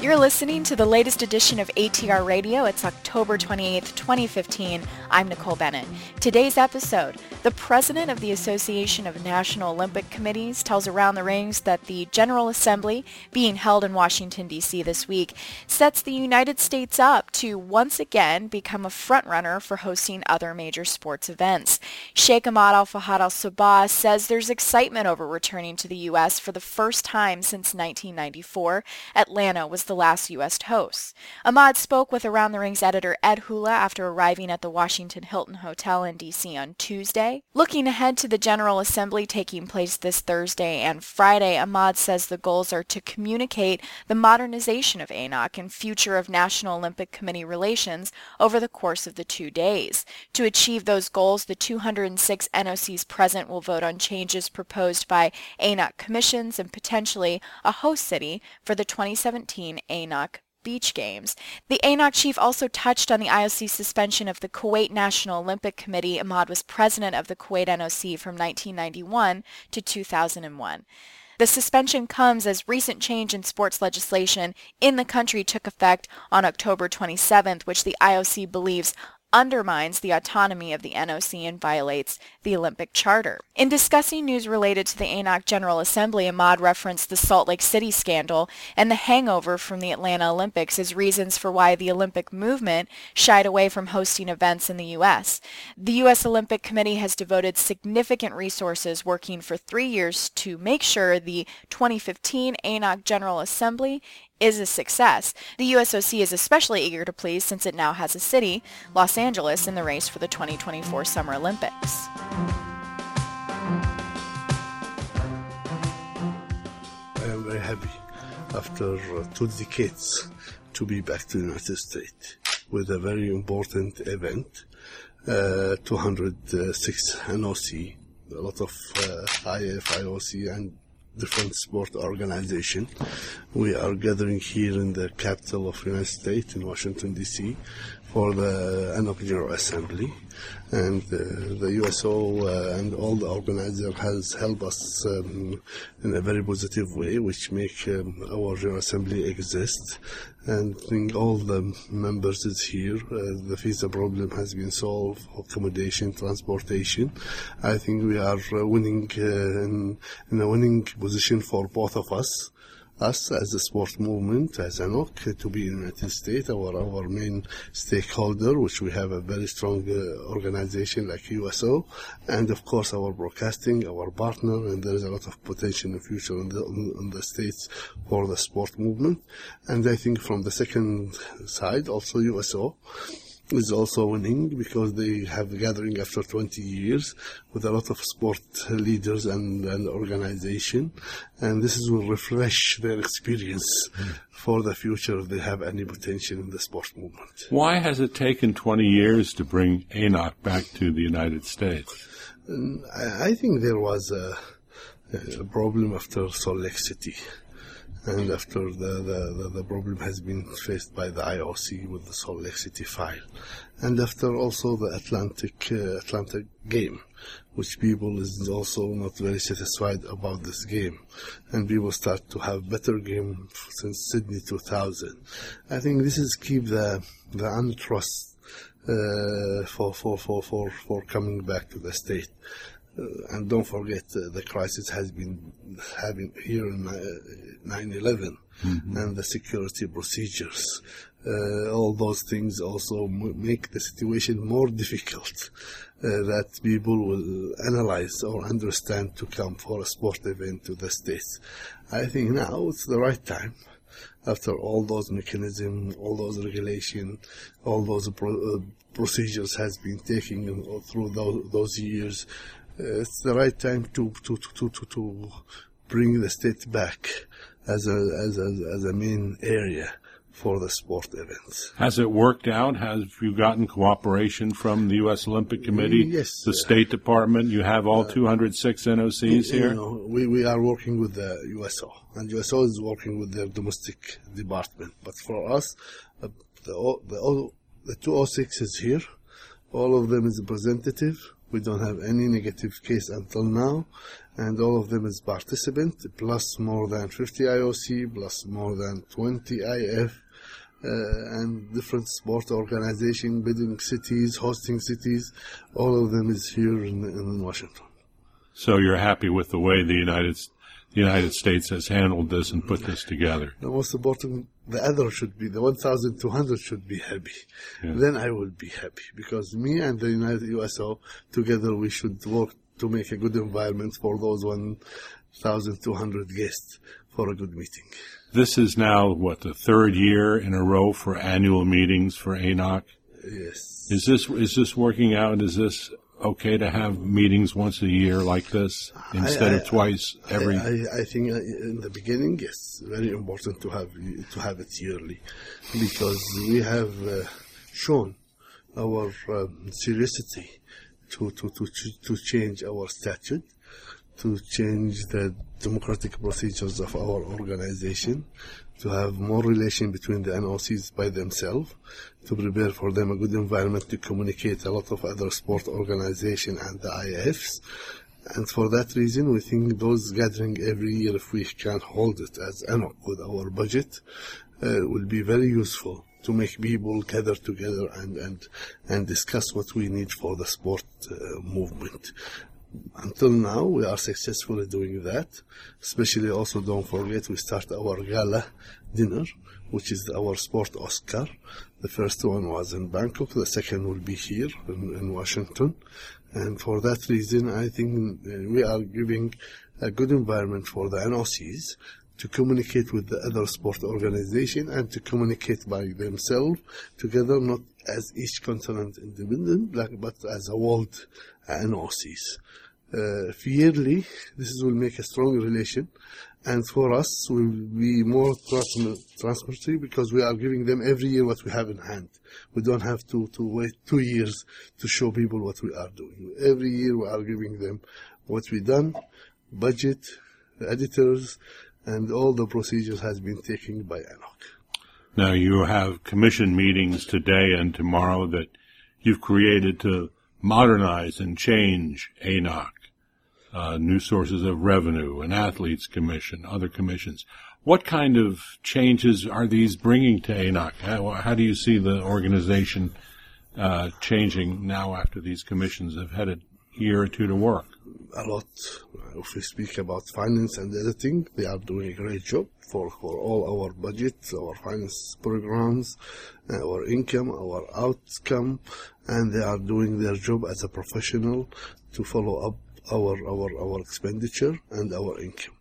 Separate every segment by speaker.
Speaker 1: You're listening to the latest edition of ATR Radio. It's October 28th, 2015. I'm Nicole Bennett. Today's episode, the president of the Association of National Olympic Committees tells Around the Rings that the General Assembly, being held in Washington, D.C. this week, sets the United States up to once again become a frontrunner for hosting other major sports events. Sheikh Ahmad Al-Fahad Al-Sabah says there's excitement over returning to the U.S. for the first time since 1994. Atlanta was the last U.S. host. Ahmad spoke with Around the Rings editor Ed Hula after arriving at the Washington Hilton Hotel in D.C. on Tuesday. Looking ahead to the General Assembly taking place this Thursday and Friday, Ahmad says the goals are to communicate the modernization of ANOC and future of National Olympic Committee relations over the course of the two days. To achieve those goals, the 206 NOCs present will vote on changes proposed by ANOC commissions and potentially a host city for the 2017 ANOC Beach Games. The ANOC chief also touched on the IOC suspension of the Kuwait National Olympic Committee. Ahmad was president of the Kuwait NOC from 1991 to 2001. The suspension comes as recent change in sports legislation in the country took effect on October 27th, which the IOC believes undermines the autonomy of the NOC and violates the Olympic Charter. In discussing news related to the ANOC General Assembly, Ahmad referenced the Salt Lake City scandal and the hangover from the Atlanta Olympics as reasons for why the Olympic movement shied away from hosting events in the U.S. The U.S. Olympic Committee has devoted significant resources working for three years to make sure the 2015 ANOC General Assembly is a success. The USOC is especially eager to please since it now has a city, Los Angeles, in the race for the 2024 Summer Olympics.
Speaker 2: I am very happy after uh, two decades to be back to the United States with a very important event, uh, 206 NOC, a lot of uh, IF, and different sport organization. We are gathering here in the capital of United States in Washington D.C. for the ANOC General Assembly, and uh, the USO uh, and all the organizer has helped us um, in a very positive way, which make um, our General Assembly exist. And I think all the members is here. Uh, the visa problem has been solved, accommodation, transportation. I think we are uh, winning uh, in, in a winning position for both of us us as a sport movement, as ANOC, to be United States, our, our main stakeholder, which we have a very strong uh, organization like USO, and of course our broadcasting, our partner, and there is a lot of potential in the future in the, in the States for the sport movement. And I think from the second side, also USO, is also winning because they have a gathering after 20 years with a lot of sport leaders and, and organization. And this is will refresh their experience mm. for the future if they have any potential in the sport movement.
Speaker 3: Why has it taken 20 years to bring ANOC back to the United States?
Speaker 2: I think there was a, a problem after Salt Lake City and after the, the, the, problem has been faced by the IOC with the Salt Lake City file, and after also the Atlantic uh, Atlantic game, which people is also not very satisfied about this game, and people start to have better game since Sydney 2000. I think this is keep the the untrust uh, for, for for for for coming back to the state. Uh, and don't forget uh, the crisis has been having here in 9/11 uh, mm-hmm. and the security procedures. Uh, all those things also m- make the situation more difficult. Uh, that people will analyze or understand to come for a sport event to the states. I think now it's the right time after all those mechanisms, all those regulations, all those pro- uh, procedures has been taken through those, those years it's the right time to to to to, to bring the state back as a as a as a main area for the sport events.
Speaker 3: Has it worked out? Have you gotten cooperation from the U.S. Olympic Committee?
Speaker 2: Yes.
Speaker 3: The State Department? You have all uh, 206 NOCs here?
Speaker 2: You know, we, we are working with the USO, and USO is working with their domestic department. But for us, uh, the, the, the 206 is here. All of them is representative We don't have any negative case until now, and all of them is participant, plus more than 50 IOC, plus more than 20 IF, uh, and different sport organization, bidding cities, hosting cities, all of them is here in, in Washington.
Speaker 3: So you're happy with the way the United the United States has handled this and put this together.
Speaker 2: The most important, the other should be, the 1,200 should be happy. Yeah. Then I will be happy because me and the United USO together we should work to make a good environment for those 1,200 guests for a good meeting.
Speaker 3: This is now, what, the third year in a row for annual meetings for ANOC?
Speaker 2: Yes.
Speaker 3: Is this, is this working out? Is this okay to have meetings once a year like this instead I, I, of twice every?
Speaker 2: I, I, think uh, in the beginning, yes, very important to have to have it yearly, because we have uh, shown our um, seriously to, to, to, to change our statute, to change the democratic procedures of our organization, to have more relation between the NOCs by themselves, to prepare for them a good environment to communicate a lot of other sport organization and the IFs. And for that reason, we think those gathering every year, if we can hold it as ANOC with our budget, uh, will be very useful to make people gather together and, and, and discuss what we need for the sport uh, movement. Until now, we are successfully doing that. Especially also, don't forget, we start our gala dinner, which is our sport Oscar. The first one was in Bangkok. The second will be here in, in Washington. And for that reason, I think uh, we are giving a good environment for the NOCs to communicate with the other sport organization and to communicate by themselves together, not as each continent independent, but as a world NOCs. Uh, yearly, this will make a strong relation, and for us, will be more transparency because we are giving them every year what we have in hand. We don't have to, to wait two years to show people what we are doing. Every year we are giving them what we done, budget, editors, and all the procedures has been taken by ANOC.
Speaker 3: Now you have commission meetings today and tomorrow that you've created to modernize and change ANOC, uh, new sources of revenue, an athletes commission, other commissions. What kind of changes are these bringing to ANOC? How, how do you see the organization uh, changing now after these commissions have had a year or two to work?
Speaker 2: A lot. If we speak about finance and editing, they are doing a great job for, for all our budgets, our finance programs, our income, our outcome, and they are doing their job as a professional to follow up our, our, our expenditure and our income.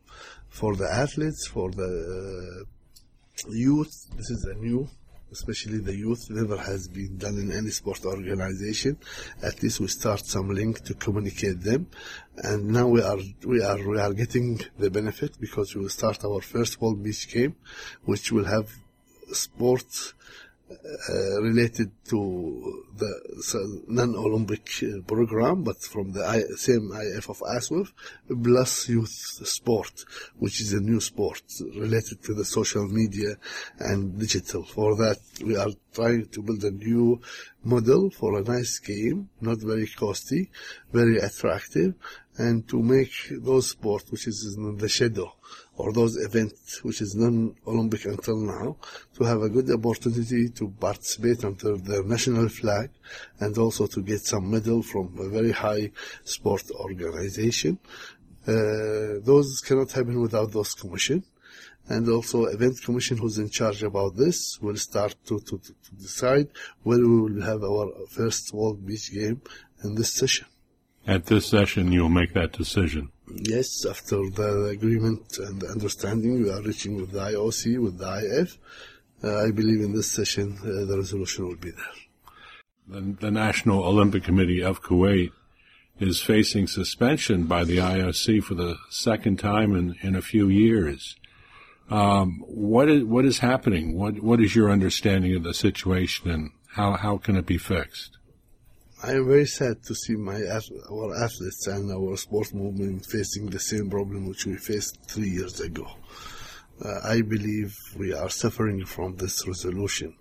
Speaker 2: For the athletes, for the uh, youth, this is a new especially the youth, never has been done in any sport organization. At least we start some link to communicate them, and now we are we are we are getting the benefit because we will start our first World Beach game, which will have sports uh, related to the non-Olympic uh, program, but from the I, same IF of ASWF, plus youth sport, which is a new sport related to the social media and digital. For that, we are trying to build a new model for a nice game, not very costly, very attractive, and to make those sports, which is in the shadow or those events which is non-Olympic until now to have a good opportunity to participate under their national flag and also to get some medal from a very high sport organization. Uh, those cannot happen without those commission. And also event commission who's in charge about this will start to, to, to decide where we will have our first World Beach game in this session.
Speaker 3: At this session, you'll make that decision.
Speaker 2: Yes, after the agreement and the understanding we are reaching with the IOC, with the IF, uh, I believe in this session uh, the resolution will be there.
Speaker 3: The, the, National Olympic Committee of Kuwait is facing suspension by the IOC for the second time in, in a few years. Um, what is what is happening? What what is your understanding of the situation, and how how can it be fixed?
Speaker 2: I am very sad to see my our athletes and our sports movement facing the same problem which we faced three years ago. Uh, I believe we are suffering from this resolution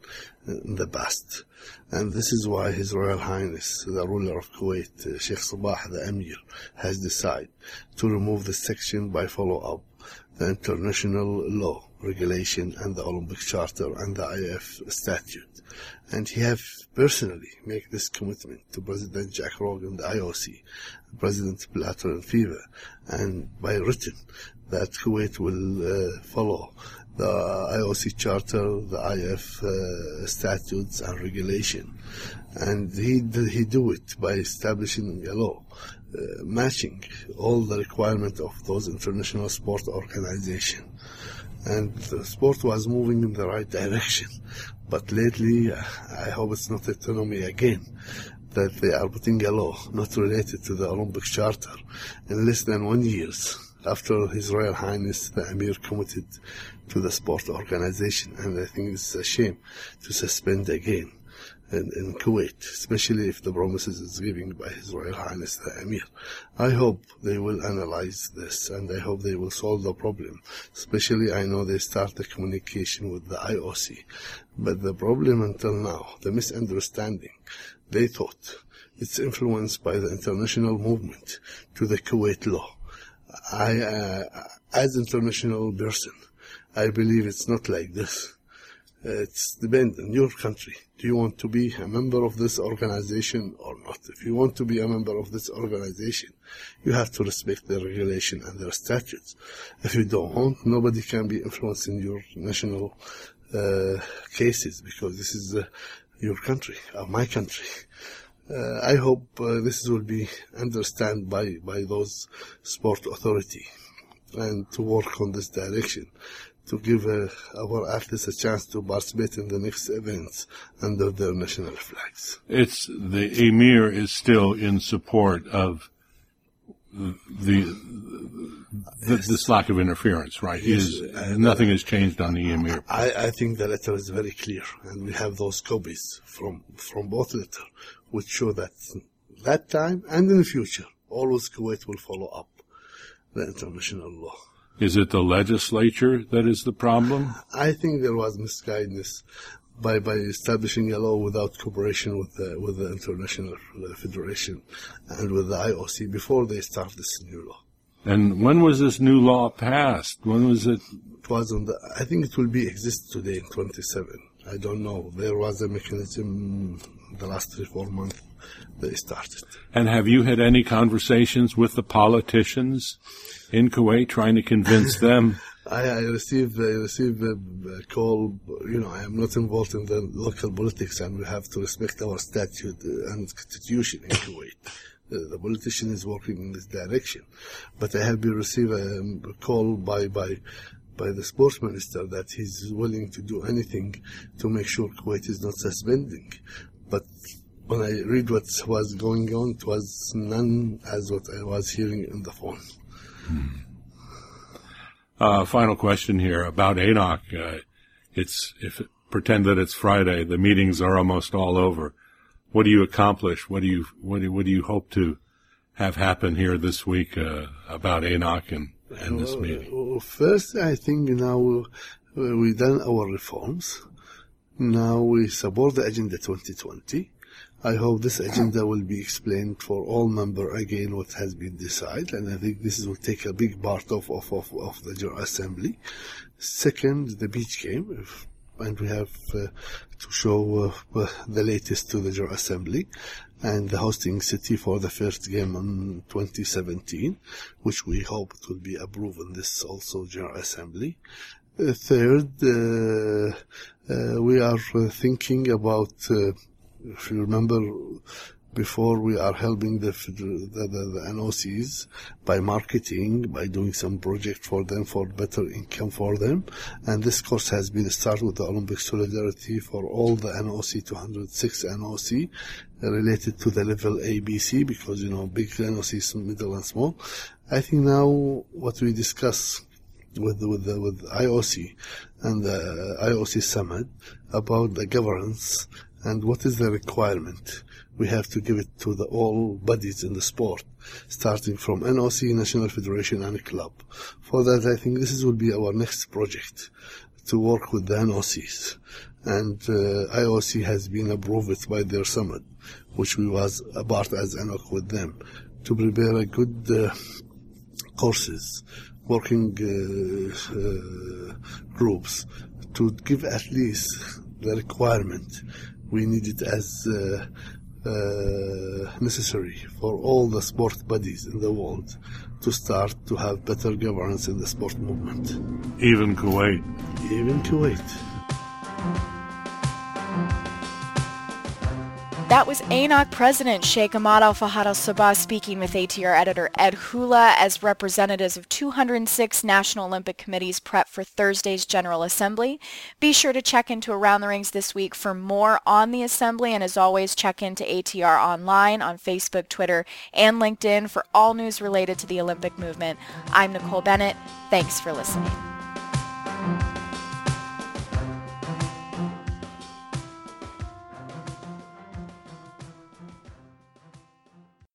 Speaker 2: in the past. And this is why His Royal Highness, the ruler of Kuwait, uh, Sheikh Sabah, the Emir, has decided to remove the section by follow-up the international law, regulation, and the Olympic Charter and the IF statute. And he have personally made this commitment to President Jacques Rogge, the IOC, President Blatter and FIFA, and by written that Kuwait will uh, follow the IOC Charter, the IF uh, statutes and regulation. And he, he do it by establishing a law uh, matching all the requirements of those international sport organizations. And the sport was moving in the right direction. But lately, uh, I hope it's not autonomy again that they are putting a law not related to the Olympic Charter in less than one years after His Royal Highness the Emir committed to the sport organization. And I think it's a shame to suspend again in, in Kuwait, especially if the promises is given by His Royal Highness the Emir. I hope they will analyze this and I hope they will solve the problem. Especially I know they start the communication with the IOC. But the problem until now, the misunderstanding, they thought it's influenced by the international movement to the Kuwait law. I, uh, as international person, I believe it's not like this. It's depend on your country. Do you want to be a member of this organization or not? If you want to be a member of this organization, you have to respect their regulation and their statutes. If you don't want, nobody can be influencing your national uh, cases because this is uh, your country, uh, my country. Uh, I hope uh, this will be understood by, by those sport authority and to work on this direction to give uh, our athletes a chance to participate in the next events under their national flags.
Speaker 3: It's the emir is still in support of the, the this lack of interference, right?
Speaker 2: Yes.
Speaker 3: Is, nothing has changed on the emir.
Speaker 2: I, I think the letter is very clear, and we have those copies from from both letters, which show that that time and in the future, always Kuwait will follow up the international law.
Speaker 3: Is it the legislature that is the problem?
Speaker 2: I think there was misguidance by by establishing a law without cooperation with the with the international federation and with the IOC before they start this new law.
Speaker 3: And when was this new law passed? When was it?
Speaker 2: It was on the. I think it will be exist today in 27. I don't know. There was a mechanism the last three four months they started.
Speaker 3: And have you had any conversations with the politicians in Kuwait trying to convince them?
Speaker 2: I, I received I received a, a, call. You know, I am not involved in the local politics, and we have to respect our statute and constitution in Kuwait. The, politician is working in this direction, but I have been received a, um, a call by by by the sports minister that he's willing to do anything to make sure Kuwait is not suspending. But when I read what was going on, it was none as what I was hearing in the phone. Hmm.
Speaker 3: Uh, final question here about ANOC. Uh, it's if it, pretend that it's Friday, the meetings are almost all over. What do you accomplish? What do you what do, what do you hope to have happen here this week uh, about ANOC and, and this meeting?
Speaker 2: First, I think now uh, we've done our reforms. Now we support the Agenda 2020. I hope this agenda will be explained for all members again what has been decided, and I think this will take a big part of, of, of, of the General Assembly. Second, the beach game, and we have uh, to show uh, the latest to the General Assembly and the hosting city for the first game in 2017, which we hope will be approved in this also General Assembly. Uh, third, uh, uh, we are uh, thinking about if you remember, before we are helping the, the, the, the, NOCs by marketing, by doing some project for them for better income for them. And this course has been started with the Olympic Solidarity for all the NOC 206 NOC related to the level ABC because, you know, big NOCs, middle and small. I think now what we discuss with with the, with IOC and the IOC summit about the governance And what is the requirement? We have to give it to the all bodies in the sport, starting from NOC, National Federation, and club. For that, I think this is, will be our next project to work with the NOCs. And uh, IOC has been approved by their summit, which we was a part as NOC with them, to prepare a good uh, courses, working uh, uh, groups, to give at least the requirement we need it as uh, uh, necessary for all the sport bodies in the world to start to have better governance in the sport movement.
Speaker 3: Even Kuwait.
Speaker 2: Even Kuwait.
Speaker 1: That was ANOC President Sheikh Ahmad Al Fahad Al Sabah speaking with ATR editor Ed Hula as representatives of 206 National Olympic Committees prep for Thursday's General Assembly. Be sure to check into Around the Rings this week for more on the Assembly and as always check into ATR online on Facebook, Twitter, and LinkedIn for all news related to the Olympic movement. I'm Nicole Bennett. Thanks for listening.